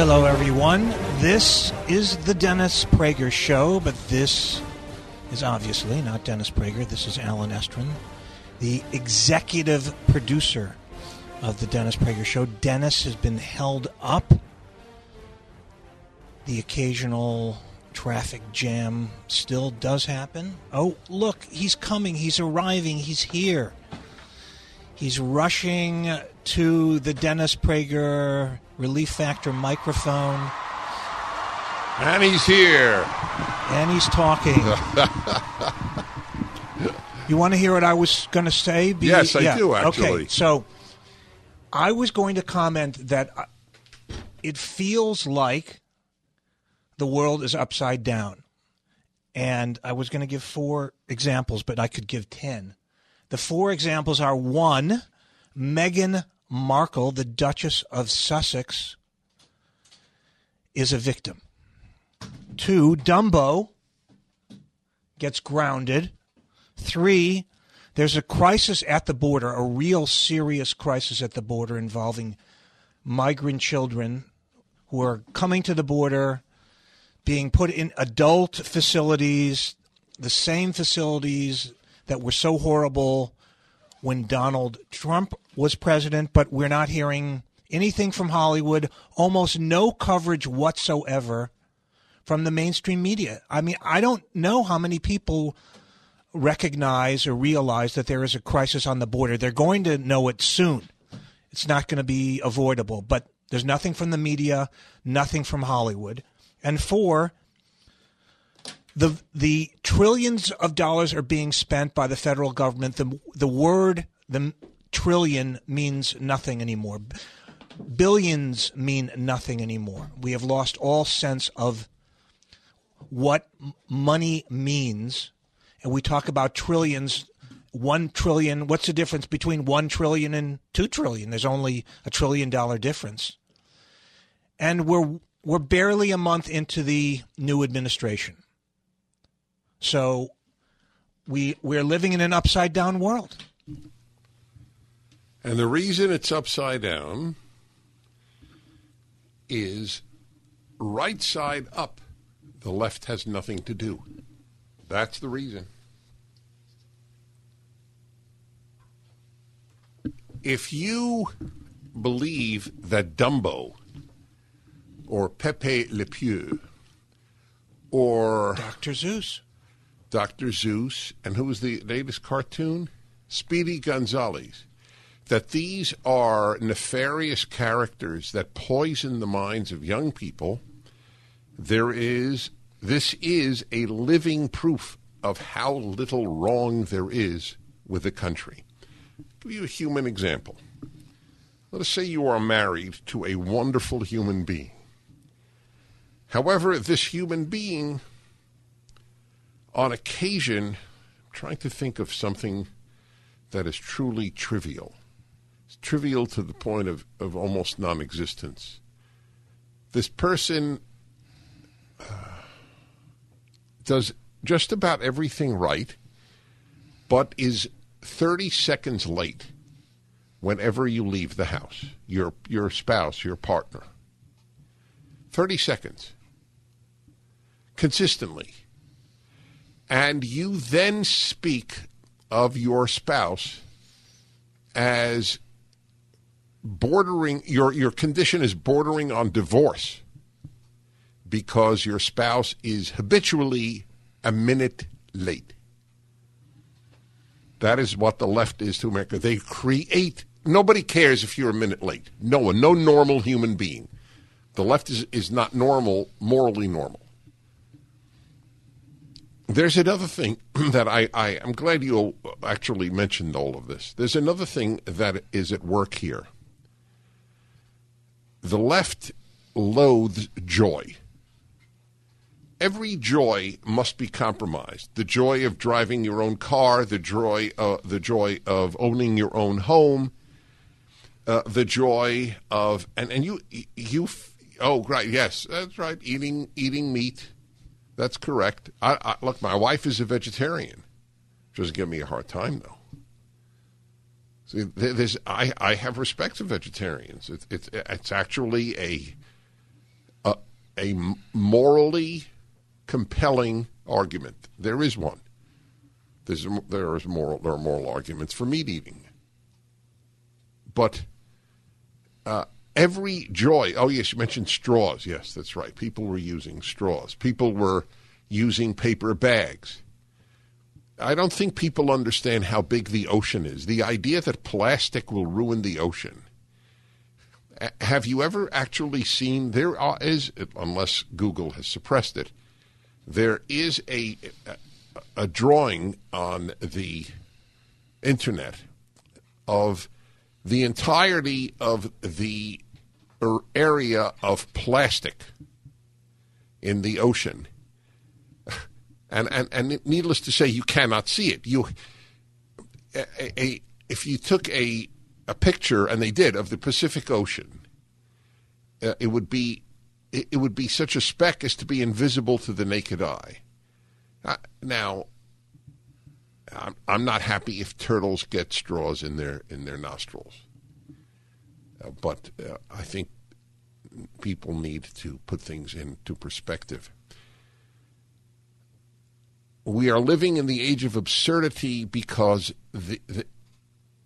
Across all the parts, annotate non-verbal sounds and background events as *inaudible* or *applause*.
Hello, everyone. This is the Dennis Prager Show, but this is obviously not Dennis Prager. This is Allen Estrin, the executive producer of the Dennis Prager Show. Dennis has been held up. The occasional traffic jam still does happen. Oh, look, he's coming. He's arriving. He's here. He's rushing to the Dennis Prager Relief Factor microphone. And he's here. And he's talking. *laughs* you want to hear what I was going to say? Be, yes, I yeah. do, actually. Okay, so I was going to comment that uh, it feels like the world is upside down. And I was going to give four examples, but I could give 10. The four examples are one, Meghan Markle, the Duchess of Sussex, is a victim. Two, Dumbo gets grounded. Three, there's a crisis at the border, a real serious crisis at the border involving migrant children who are coming to the border, being put in adult facilities, the same facilities that were so horrible when Donald Trump was president, but we're not hearing anything from Hollywood, almost no coverage whatsoever from the mainstream media. I mean, I don't know how many people recognize or realize that there is a crisis on the border. They're going to know it soon. It's not going to be avoidable, but there's nothing from the media, nothing from Hollywood. And four, the the trillions of dollars are being spent by the federal government. The the word the trillion means nothing anymore. Billions mean nothing anymore. We have lost all sense of what money means, and we talk about trillions. One trillion. What's the difference between one trillion and two trillion? There's only a trillion dollar difference, and we're we're barely a month into the new administration. So we we're living in an upside down world. And the reason it's upside down is right side up. The left has nothing to do. That's the reason. If you believe that Dumbo or Pepe Le Pew or Dr. Seuss, Dr. Seuss, and who was the latest cartoon? Speedy Gonzales. That these are nefarious characters that poison the minds of young people. There is, this is a living proof of how little wrong there is with the country. I'll give you a human example. Let us say you are married to a wonderful human being. However, this human being on occasion, I'm trying to think of something that is truly trivial. Trivial to the point of, of almost non existence. This person uh, does just about everything right, but is 30 seconds late whenever you leave the house, your, your spouse, your partner. 30 seconds. Consistently and you then speak of your spouse as bordering your your condition is bordering on divorce because your spouse is habitually a minute late. That is what the left is to America. They create nobody cares if you're a minute late. No one, no normal human being. The left is, is not normal, morally normal. There's another thing *clears throat* that I, I am glad you actually mentioned all of this. There's another thing that is at work here. The left loathes joy. Every joy must be compromised. The joy of driving your own car, the joy, uh, the joy of owning your own home, uh, the joy of and and you you oh right yes that's right eating eating meat that's correct. I, I, look, my wife is a vegetarian. She doesn't give me a hard time though. There's I, I have respect for vegetarians. It's it's it's actually a a, a morally compelling argument. There is one. There's there is moral there are moral arguments for meat eating. But uh, every joy. Oh yes, you mentioned straws. Yes, that's right. People were using straws. People were using paper bags. I don't think people understand how big the ocean is. The idea that plastic will ruin the ocean. Have you ever actually seen? There is, unless Google has suppressed it, there is a a drawing on the internet of the entirety of the er, area of plastic in the ocean. And, and, and needless to say, you cannot see it. You, a, a, if you took a, a picture, and they did, of the Pacific Ocean, uh, it would be it, it, would be such a speck as to be invisible to the naked eye. Uh, now, I'm, I'm not happy if turtles get straws in their in their nostrils. Uh, but uh, I think people need to put things into perspective. We are living in the age of absurdity because the, the,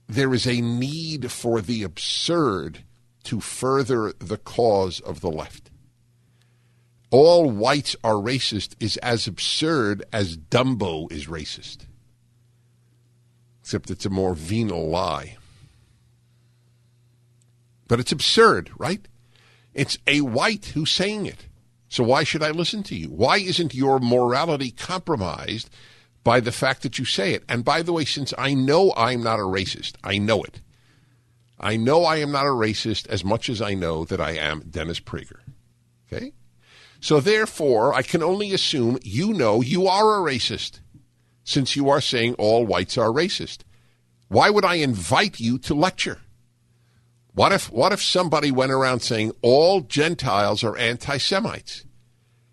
there is a need for the absurd to further the cause of the left. All whites are racist is as absurd as Dumbo is racist, except it's a more venal lie. But it's absurd, right? It's a white who's saying it. So why should I listen to you? Why isn't your morality compromised by the fact that you say it? And by the way, since I know I'm not a racist, I know it. I know I am not a racist as much as I know that I am Dennis Prager. Okay? So therefore, I can only assume you know you are a racist since you are saying all whites are racist. Why would I invite you to lecture? What if what if somebody went around saying all Gentiles are anti-Semites?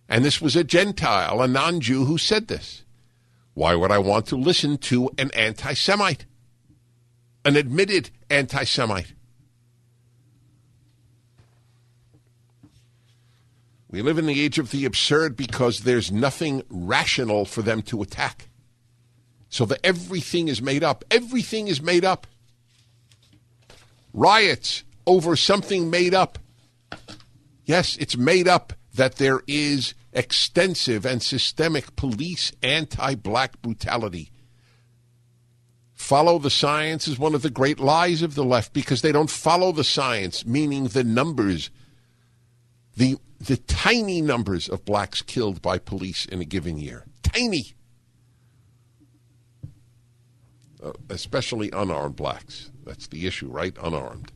And this was a Gentile, a non-Jew who said this. Why would I want to listen to an anti-Semite? An admitted anti-Semite. We live in the age of the absurd because there's nothing rational for them to attack. So that everything is made up. Everything is made up riots over something made up. Yes, it's made up that there is extensive and systemic police anti black brutality. Follow the science is one of the great lies of the left because they don't follow the science, meaning the numbers, the, the tiny numbers of blacks killed by police in a given year. Tiny. Uh, especially unarmed blacks. That's the issue, right? Unarmed.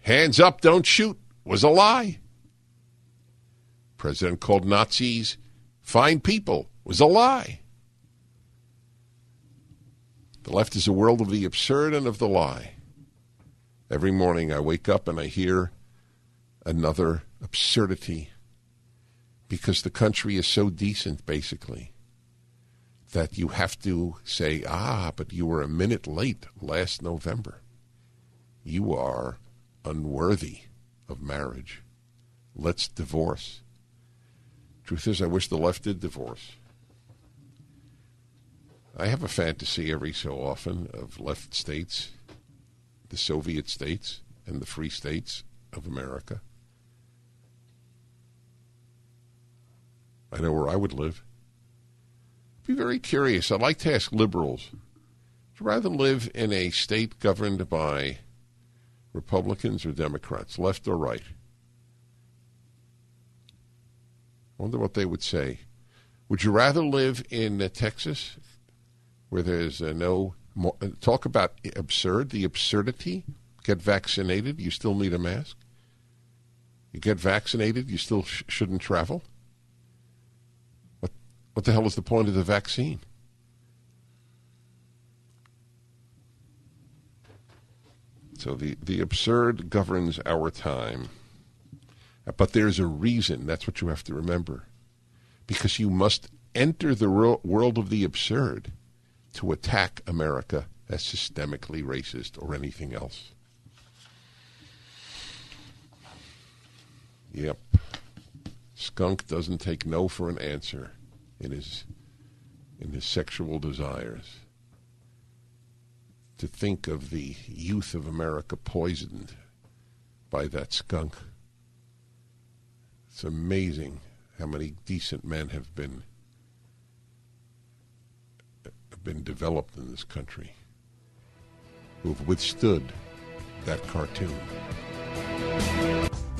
Hands up, don't shoot was a lie. President called Nazis fine people was a lie. The left is a world of the absurd and of the lie. Every morning I wake up and I hear another absurdity because the country is so decent, basically that you have to say, ah, but you were a minute late last November. You are unworthy of marriage. Let's divorce. Truth is, I wish the left did divorce. I have a fantasy every so often of left states, the Soviet states, and the free states of America. I know where I would live be very curious. I'd like to ask liberals would you rather live in a state governed by Republicans or Democrats, left or right? I wonder what they would say. Would you rather live in uh, Texas, where there's uh, no uh, talk about absurd, the absurdity? get vaccinated, you still need a mask. You get vaccinated, you still sh- shouldn't travel. What, the hell is the point of the vaccine? So the, the absurd governs our time. But there's a reason. That's what you have to remember. Because you must enter the world of the absurd to attack America as systemically racist or anything else. Yep. Skunk doesn't take no for an answer in his in his sexual desires. To think of the youth of America poisoned by that skunk. It's amazing how many decent men have been have been developed in this country who've withstood that cartoon.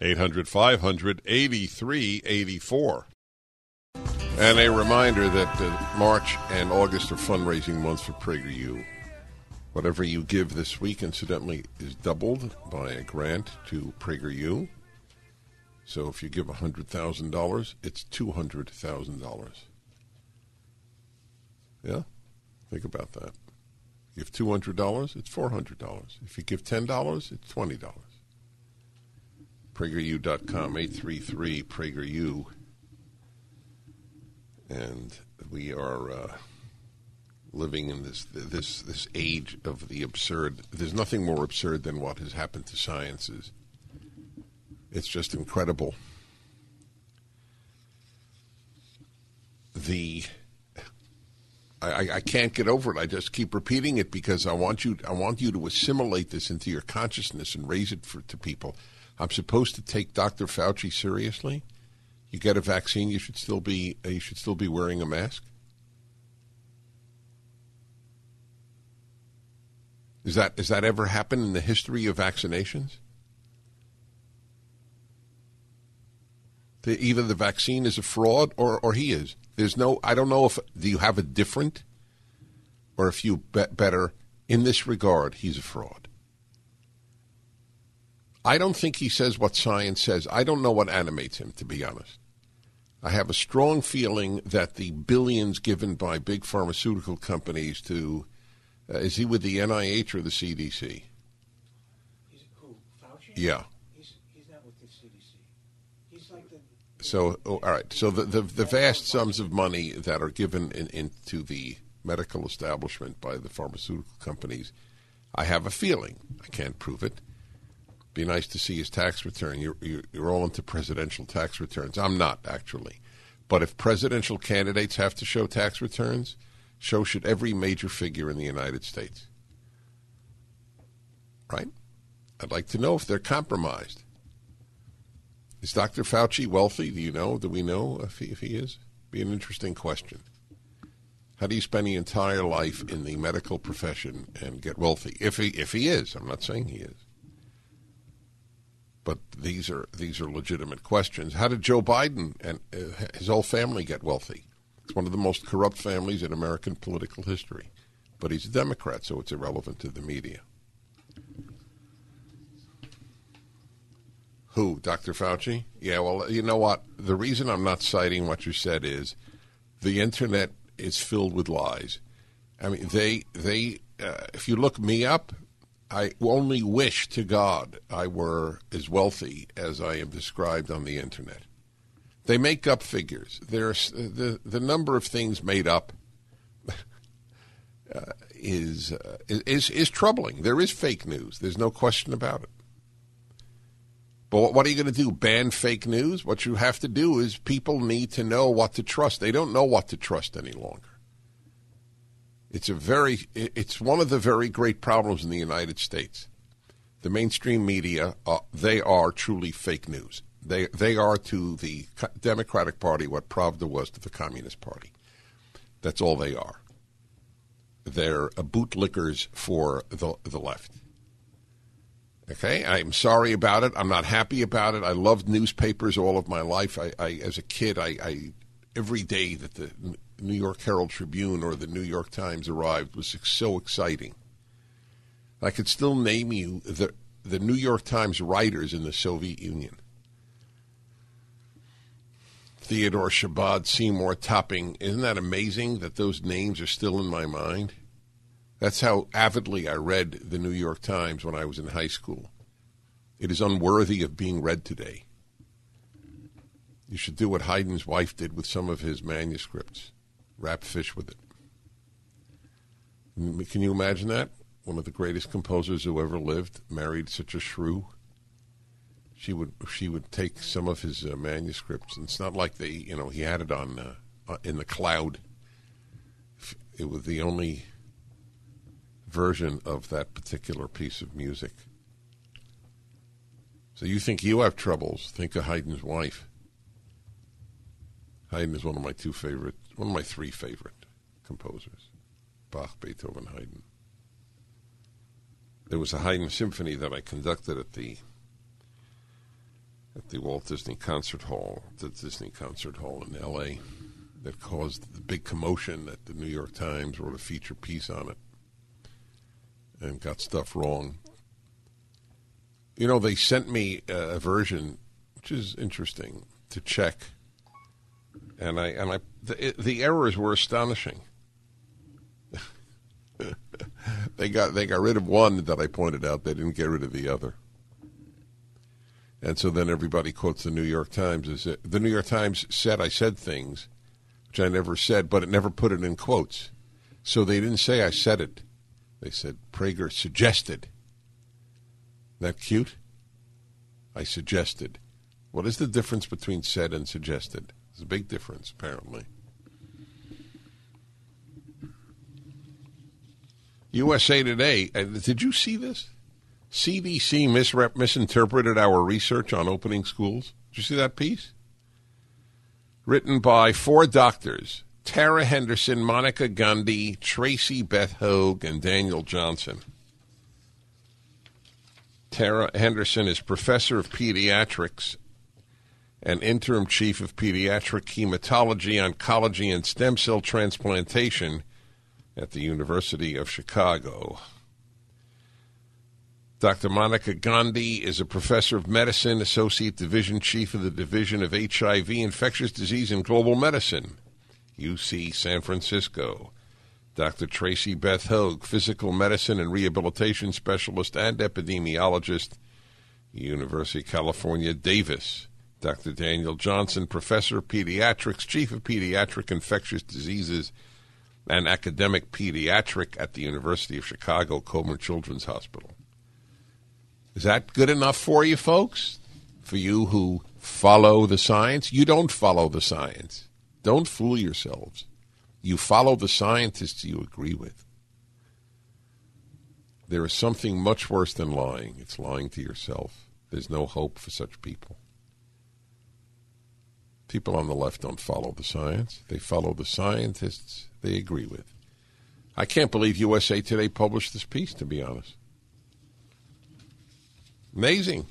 800 500 8384. And a reminder that uh, March and August are fundraising months for PragerU. Whatever you give this week, incidentally, is doubled by a grant to PragerU. So if you give $100,000, it's $200,000. Yeah? Think about that. If you give $200, it's $400. If you give $10, it's $20 prageru.com, 833 PragerU. And we are uh, living in this this this age of the absurd. There's nothing more absurd than what has happened to sciences. It's just incredible. The I, I, can't get over it. I just keep repeating it because I want you I want you to assimilate this into your consciousness and raise it for, to people. I'm supposed to take Dr. Fauci seriously. You get a vaccine, you should still be uh, you should still be wearing a mask. Is that is that ever happened in the history of vaccinations? The, either the vaccine is a fraud or, or he is. There's no. I don't know if do you have a different, or if you bet better in this regard. He's a fraud. I don't think he says what science says. I don't know what animates him, to be honest. I have a strong feeling that the billions given by big pharmaceutical companies to uh, is he with the NIH or the CDC? He's who? Fauci? Yeah. He's, he's not with the CDC. He's like the. So, oh, all right. So the, the, the vast sums of money that are given in, into the medical establishment by the pharmaceutical companies, I have a feeling, I can't prove it, be nice to see his tax return. You're, you're all into presidential tax returns. I'm not, actually. But if presidential candidates have to show tax returns, so should every major figure in the United States. Right? I'd like to know if they're compromised. Is Dr. Fauci wealthy? Do you know? Do we know if he, if he is? Be an interesting question. How do you spend the entire life in the medical profession and get wealthy? If he if he is, I'm not saying he is but these are these are legitimate questions. How did Joe Biden and uh, his whole family get wealthy? It's one of the most corrupt families in American political history, but he's a Democrat, so it's irrelevant to the media. Who, Dr. Fauci? Yeah, well, you know what? The reason I'm not citing what you said is the internet is filled with lies. I mean, they they uh, if you look me up, I only wish to God I were as wealthy as I am described on the internet. They make up figures. There's the the number of things made up *laughs* uh, is, uh, is is troubling. There is fake news. There's no question about it. But what are you going to do? Ban fake news? What you have to do is people need to know what to trust. They don't know what to trust any longer. It's a very it's one of the very great problems in the United States. The mainstream media uh, they are truly fake news. They they are to the Democratic Party what Pravda was to the Communist Party. That's all they are. They're bootlickers for the the left. Okay, I'm sorry about it. I'm not happy about it. I loved newspapers all of my life. I, I as a kid, I, I every day that the New York Herald Tribune or the New York Times arrived was so exciting. I could still name you the the New York Times writers in the Soviet Union. Theodore Shabad, Seymour Topping. Isn't that amazing that those names are still in my mind? That's how avidly I read the New York Times when I was in high school. It is unworthy of being read today. You should do what Haydn's wife did with some of his manuscripts wrap fish with it. Can you imagine that? One of the greatest composers who ever lived married such a shrew. She would she would take some of his uh, manuscripts, and it's not like they you know he had it on uh, in the cloud. It was the only version of that particular piece of music. So you think you have troubles? Think of Haydn's wife. Haydn is one of my two favorite, one of my three favorite composers Bach, Beethoven, Haydn. There was a Haydn symphony that I conducted at the at the Walt Disney Concert Hall, the Disney Concert Hall in L.A., that caused the big commotion that the New York Times wrote a feature piece on it and got stuff wrong. You know, they sent me a version, which is interesting to check, and I and I the, the errors were astonishing. *laughs* they got they got rid of one that I pointed out. They didn't get rid of the other. And so then everybody quotes the New York Times as the New York Times said I said things which I never said, but it never put it in quotes. So they didn't say I said it. They said Prager suggested. That cute? I suggested. What is the difference between said and suggested? There's a big difference, apparently. USA Today. Uh, did you see this? CDC misrep- misinterpreted our research on opening schools. Did you see that piece? Written by four doctors Tara Henderson, Monica Gandhi, Tracy Beth Hogue, and Daniel Johnson. Tara Henderson is professor of pediatrics and interim chief of pediatric hematology, oncology, and stem cell transplantation at the University of Chicago. Dr. Monica Gandhi is a professor of medicine, associate division chief of the Division of HIV, Infectious Disease, and Global Medicine UC San Francisco. Dr. Tracy Beth Hogue, physical medicine and rehabilitation specialist and epidemiologist, University of California, Davis. Dr. Daniel Johnson, professor of pediatrics, chief of pediatric infectious diseases, and academic pediatric at the University of Chicago Coleman Children's Hospital. Is that good enough for you, folks? For you who follow the science? You don't follow the science. Don't fool yourselves. You follow the scientists you agree with. There is something much worse than lying. It's lying to yourself. There's no hope for such people. People on the left don't follow the science. They follow the scientists they agree with. I can't believe USA Today published this piece, to be honest. Amazing.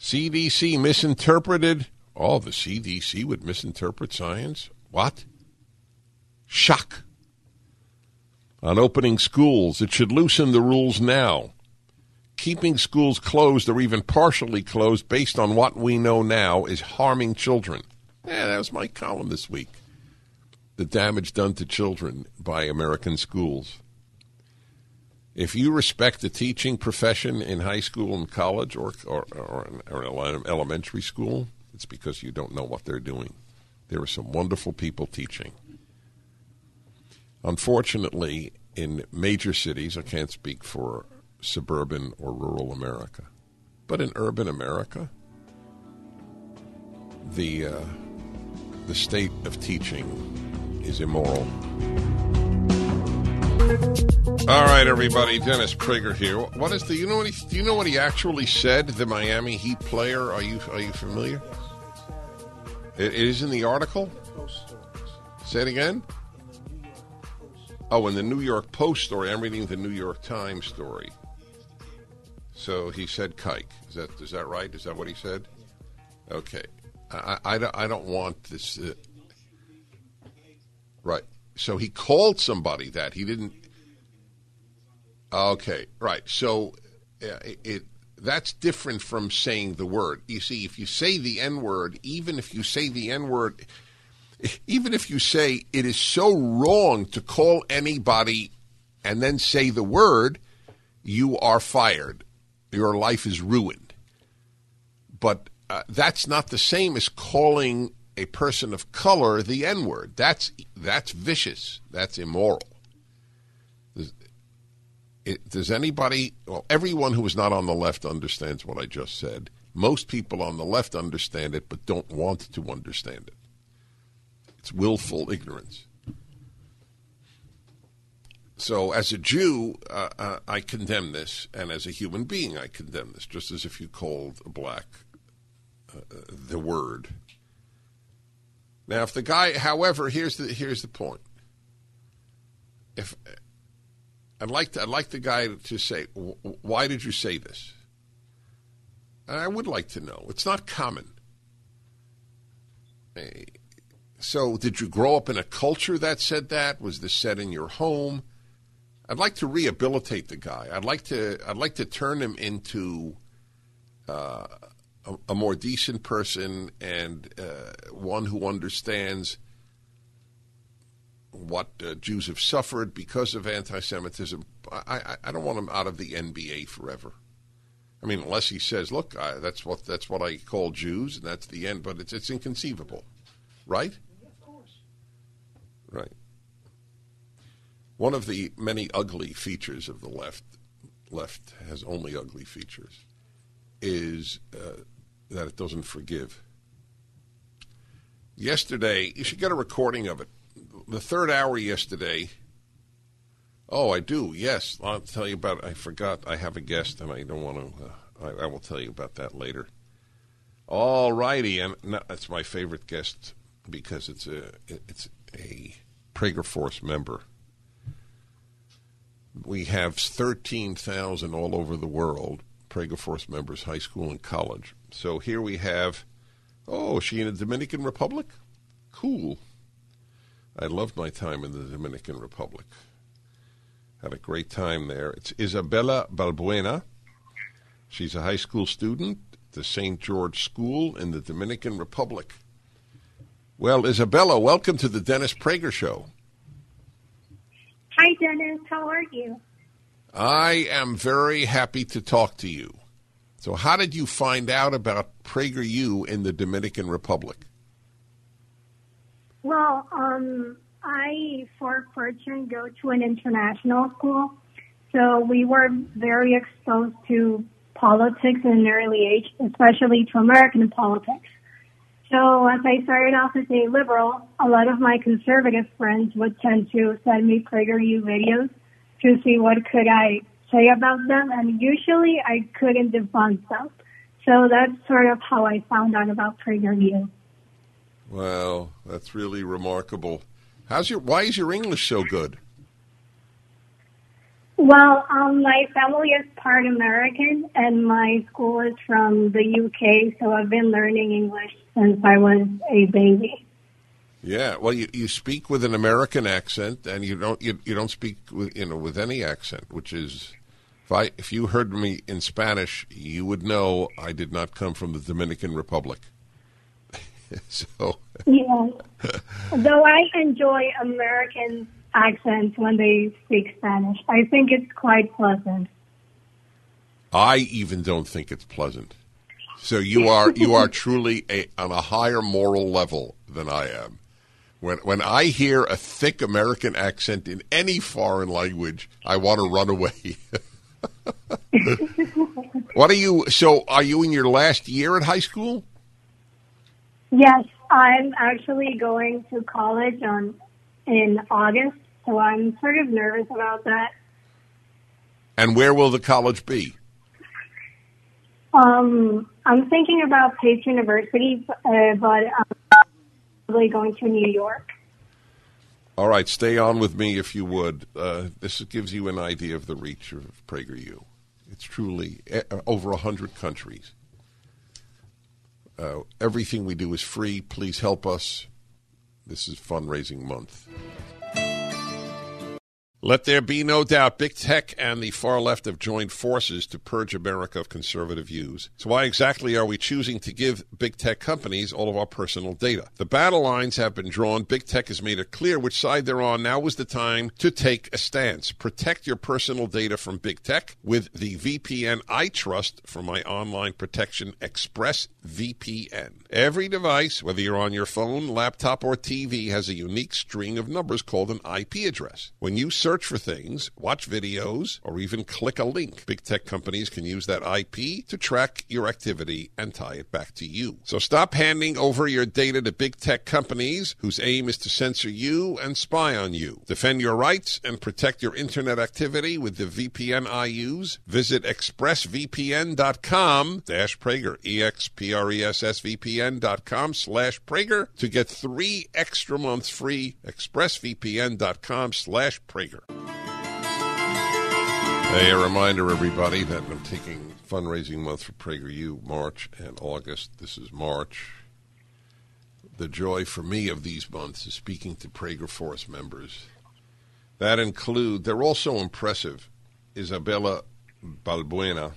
CDC misinterpreted Oh, the CDC would misinterpret science? What? Shock. On opening schools, it should loosen the rules now. Keeping schools closed or even partially closed based on what we know now is harming children. Yeah, that was my column this week. The damage done to children by American schools. If you respect the teaching profession in high school and college or, or, or, or elementary school, it's because you don't know what they're doing. There are some wonderful people teaching. Unfortunately, in major cities, I can't speak for suburban or rural America, but in urban America, the uh, the state of teaching is immoral. All right, everybody. Dennis Prager here. What is the? You know what? He, do you know what he actually said? The Miami Heat player. Are you are you familiar? it, it is in the article. Say it again. Oh, in the New York Post story. I'm reading the New York Times story. So he said kike. Is that is that right? Is that what he said? Okay. I, I, I don't want this. Uh, right. So he called somebody that he didn't. Okay, right. So uh, it, it that's different from saying the word. You see, if you say the N word, even if you say the N word, *laughs* even if you say it is so wrong to call anybody and then say the word, you are fired. Your life is ruined. But uh, that's not the same as calling a person of color the N word. That's that's vicious. That's immoral. It, does anybody? Well, everyone who is not on the left understands what I just said. Most people on the left understand it, but don't want to understand it. It's willful ignorance. So, as a Jew, uh, uh, I condemn this, and as a human being, I condemn this, just as if you called a black uh, the word. Now, if the guy, however, here's the here's the point. If I'd like to, I'd like the guy to say, why did you say this? And I would like to know. It's not common. So, did you grow up in a culture that said that? Was this said in your home? I'd like to rehabilitate the guy. I'd like to. I'd like to turn him into uh, a, a more decent person and uh, one who understands what uh, Jews have suffered because of anti-Semitism. I, I, I, don't want him out of the NBA forever. I mean, unless he says, "Look, I, that's what that's what I call Jews, and that's the end." But it's it's inconceivable, right? Of course. Right. One of the many ugly features of the left left has only ugly features is uh, that it doesn't forgive. Yesterday, you should get a recording of it. The third hour yesterday. Oh, I do. Yes, I'll tell you about. It. I forgot. I have a guest, and I don't want to. Uh, I, I, will tell you about that later. All righty, and that's my favorite guest because it's a it's a Prager Force member. We have thirteen thousand all over the world Prager Force members, high school and college. So here we have, oh, is she in the Dominican Republic? Cool. I loved my time in the Dominican Republic. Had a great time there. It's Isabella Balbuena. She's a high school student at the St. George School in the Dominican Republic. Well, Isabella, welcome to the Dennis Prager Show. Hi, Dennis. How are you? I am very happy to talk to you. So, how did you find out about PragerU in the Dominican Republic? Well, um, I, for fortune, go to an international school. So we were very exposed to politics in an early age, especially to American politics. So as I started off as a liberal, a lot of my conservative friends would tend to send me PragerU videos to see what could I say about them, and usually I couldn't debunk them. So that's sort of how I found out about PragerU. Wow, that's really remarkable. How's your? Why is your English so good? Well, um, my family is part American, and my school is from the UK, so I've been learning English since I was a baby. Yeah, well, you, you speak with an American accent, and you don't you, you don't speak with you know with any accent, which is if I if you heard me in Spanish, you would know I did not come from the Dominican Republic. *laughs* so yeah, though I enjoy American accents when they speak Spanish. I think it's quite pleasant. I even don't think it's pleasant. So you are you are truly a, on a higher moral level than I am. When when I hear a thick American accent in any foreign language, I want to run away. *laughs* what are you? So are you in your last year at high school? Yes, I'm actually going to college on in August, so I'm sort of nervous about that. And where will the college be? Um, I'm thinking about Pace University, uh, but I'm probably going to New York. All right, stay on with me if you would. Uh, this gives you an idea of the reach of PragerU. It's truly uh, over 100 countries. Uh, everything we do is free. Please help us. This is fundraising month. Let there be no doubt, big tech and the far left have joined forces to purge America of conservative views. So, why exactly are we choosing to give big tech companies all of our personal data? The battle lines have been drawn. Big tech has made it clear which side they're on. Now is the time to take a stance. Protect your personal data from big tech with the VPN I trust for my online protection Express VPN. Every device, whether you're on your phone, laptop, or TV, has a unique string of numbers called an IP address. When you search search for things, watch videos, or even click a link. Big tech companies can use that IP to track your activity and tie it back to you. So stop handing over your data to big tech companies whose aim is to censor you and spy on you. Defend your rights and protect your internet activity with the VPN I use. Visit expressvpn.com dash Prager, E-X-P-R-E-S-S-V-P-N.com slash Prager to get three extra months free. expressvpn.com slash Prager. Hey, a reminder, everybody, that I'm taking fundraising month for PragerU, March and August. This is March. The joy for me of these months is speaking to Prager Force members. That include, they're also impressive, Isabella Balbuena,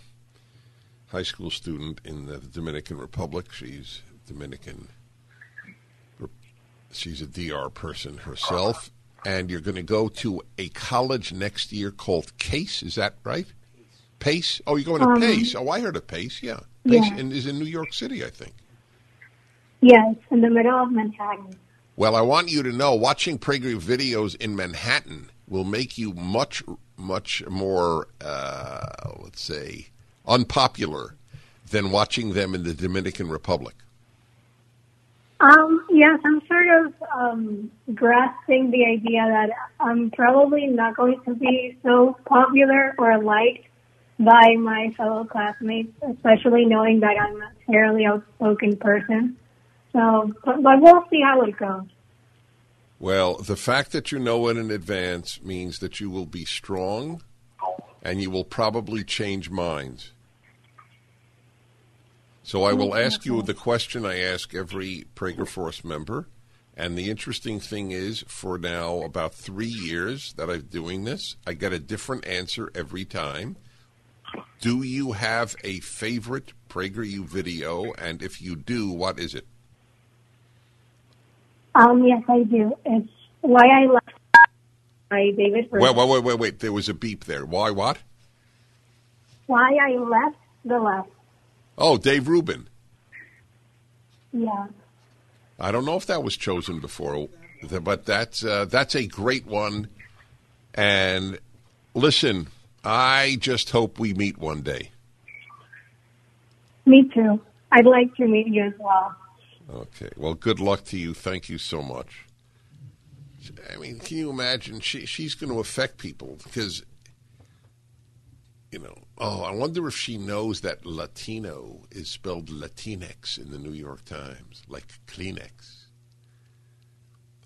high school student in the Dominican Republic. She's Dominican. She's a DR person herself and you're going to go to a college next year called Case. Is that right? Pace. Oh, you're going to Um, Pace. Oh, I heard of Pace. Yeah, Pace Yeah. in, is in New York City, I think. Yes, in the middle of Manhattan. Well, I want you to know watching Prager videos in Manhattan will make you much, much more, uh, let's say, unpopular than watching them in the Dominican Republic. Um, yes, I'm sort of um, grasping the idea that I'm probably not going to be so popular or liked by my fellow classmates, especially knowing that I'm a fairly outspoken person. So, but, but we'll see how it goes. Well, the fact that you know it in advance means that you will be strong and you will probably change minds. So I will ask you the question I ask every Prager Force member. And the interesting thing is, for now about three years that I'm doing this, I get a different answer every time. Do you have a favorite PragerU video? And if you do, what is it? Um, yes, I do. It's Why I Left by David Wait, wait, wait, wait, wait. There was a beep there. Why what? Why I Left the Left. Oh, Dave Rubin. Yeah. I don't know if that was chosen before, but that's uh, that's a great one. And listen, I just hope we meet one day. Me too. I'd like to meet you as well. Okay. Well, good luck to you. Thank you so much. I mean, can you imagine? She she's going to affect people because, you know. Oh, I wonder if she knows that Latino is spelled Latinx in the New York Times, like Kleenex.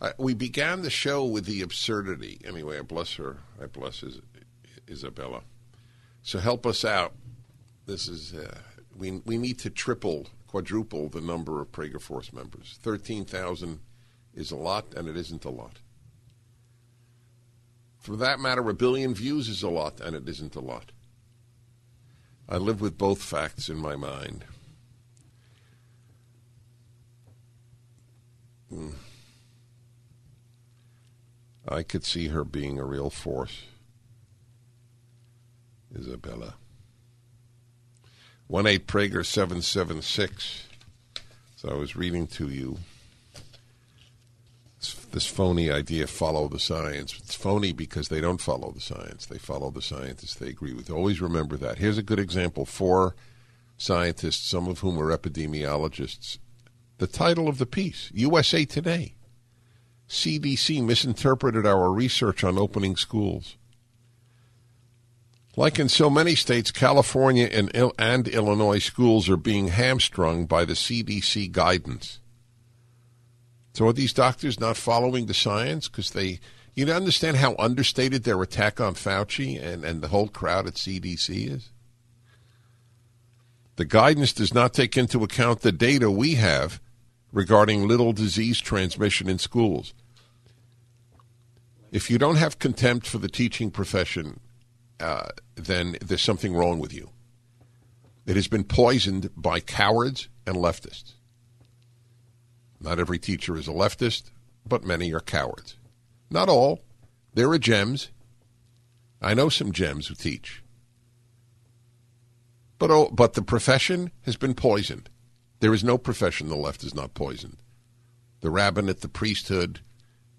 I, we began the show with the absurdity. Anyway, I bless her. I bless Is, Isabella. So help us out. This is uh, we we need to triple, quadruple the number of Prager Force members. Thirteen thousand is a lot, and it isn't a lot. For that matter, a billion views is a lot, and it isn't a lot. I live with both facts in my mind. Hmm. I could see her being a real force. Isabella. 1 8 Prager 776. So I was reading to you this, phony idea follow the science. It's phony because they don't follow the science. They follow the scientists they agree with. Always remember that. Here's a good example. four scientists, some of whom are epidemiologists. The title of the piece USA Today. CDC misinterpreted our research on opening schools. Like in so many states, California and, and Illinois schools are being hamstrung by the CDC guidance. So are these doctors not following the science because they, you understand how understated their attack on Fauci and, and the whole crowd at CDC is? The guidance does not take into account the data we have regarding little disease transmission in schools. If you don't have contempt for the teaching profession, uh, then there's something wrong with you. It has been poisoned by cowards and leftists. Not every teacher is a leftist, but many are cowards. Not all. There are gems. I know some gems who teach. But, oh, but the profession has been poisoned. There is no profession the left is not poisoned. The rabbinate, the priesthood,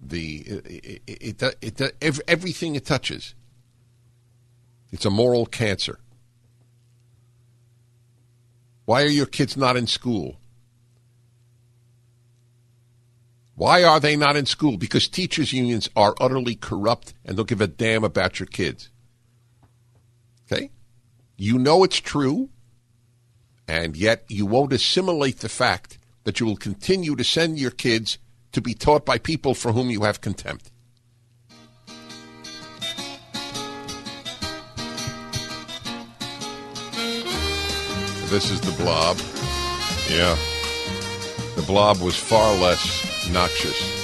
the it, it, it, it, everything it touches. It's a moral cancer. Why are your kids not in school? Why are they not in school? Because teachers' unions are utterly corrupt and don't give a damn about your kids. Okay? You know it's true, and yet you won't assimilate the fact that you will continue to send your kids to be taught by people for whom you have contempt. This is the blob. Yeah. The blob was far less noxious.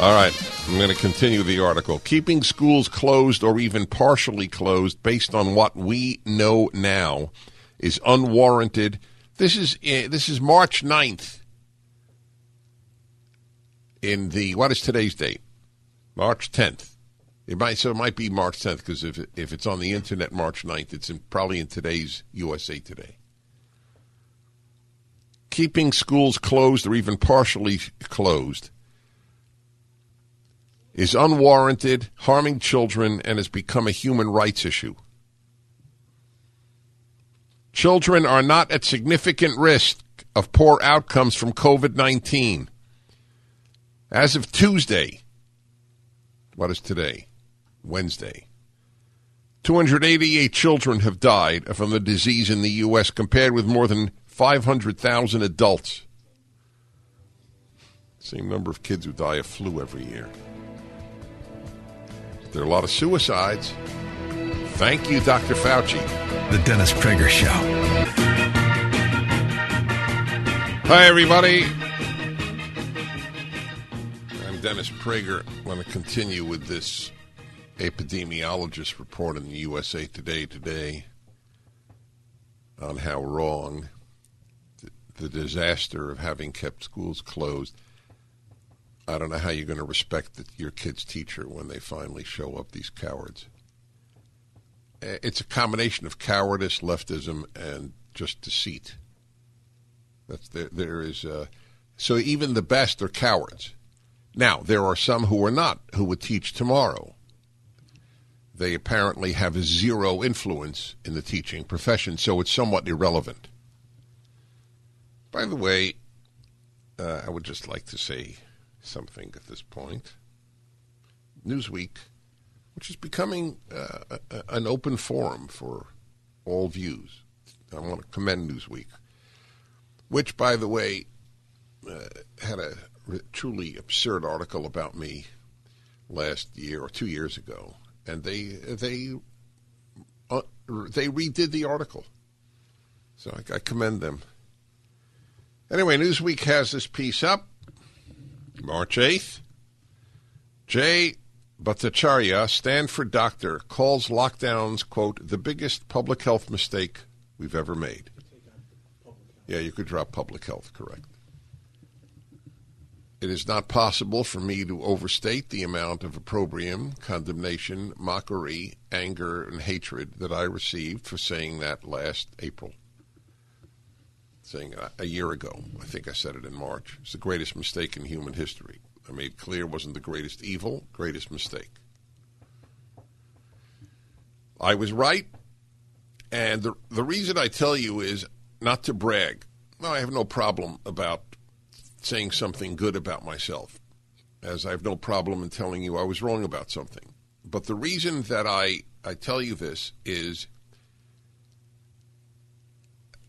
All right, I'm going to continue the article. Keeping schools closed or even partially closed based on what we know now is unwarranted. This is eh, this is March 9th. In the what is today's date? March 10th. It might so it might be March 10th because if if it's on the internet March 9th, it's in, probably in today's USA Today keeping schools closed or even partially closed is unwarranted, harming children, and has become a human rights issue. Children are not at significant risk of poor outcomes from COVID 19. As of Tuesday, what is today? Wednesday. 288 children have died from the disease in the U.S., compared with more than 500,000 adults. Same number of kids who die of flu every year. There are a lot of suicides. Thank you, Dr. Fauci. The Dennis Prager Show. Hi, everybody. I'm Dennis Prager. I want to continue with this epidemiologist report in the USA Today today on how wrong the disaster of having kept schools closed. I don't know how you're going to respect the, your kid's teacher when they finally show up, these cowards. It's a combination of cowardice, leftism, and just deceit. That's there, there is uh, so even the best are cowards. Now there are some who are not, who would teach tomorrow. They apparently have zero influence in the teaching profession, so it's somewhat irrelevant. By the way, uh, I would just like to say something at this point. Newsweek, which is becoming uh, a, an open forum for all views. I want to commend Newsweek, which, by the way, uh, had a truly absurd article about me last year or two years ago, and they they uh, they redid the article. So I, I commend them. Anyway, Newsweek has this piece up March 8th. Jay Bhattacharya, Stanford doctor, calls lockdowns, quote, the biggest public health mistake we've ever made. Yeah, you could drop public health, correct. It is not possible for me to overstate the amount of opprobrium, condemnation, mockery, anger, and hatred that I received for saying that last April. Saying uh, a year ago. I think I said it in March. It's the greatest mistake in human history. I made clear wasn't the greatest evil, greatest mistake. I was right. And the, the reason I tell you is not to brag. I have no problem about saying something good about myself, as I have no problem in telling you I was wrong about something. But the reason that I, I tell you this is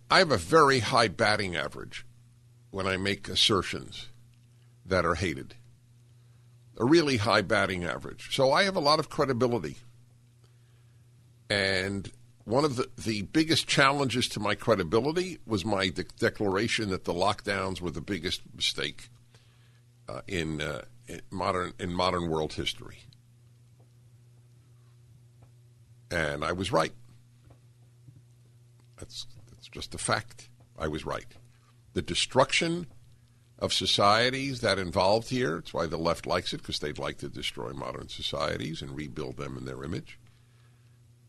I have a very high batting average when I make assertions that are hated. A really high batting average. So I have a lot of credibility. And one of the, the biggest challenges to my credibility was my de- declaration that the lockdowns were the biggest mistake uh, in, uh, in modern in modern world history. And I was right. That's that's just a fact. I was right. The destruction of societies that involved here, it's why the left likes it because they'd like to destroy modern societies and rebuild them in their image.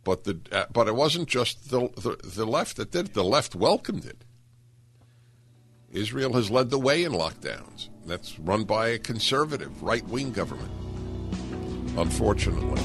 But the uh, but it wasn't just the, the the left that did it. The left welcomed it. Israel has led the way in lockdowns. That's run by a conservative right wing government. Unfortunately.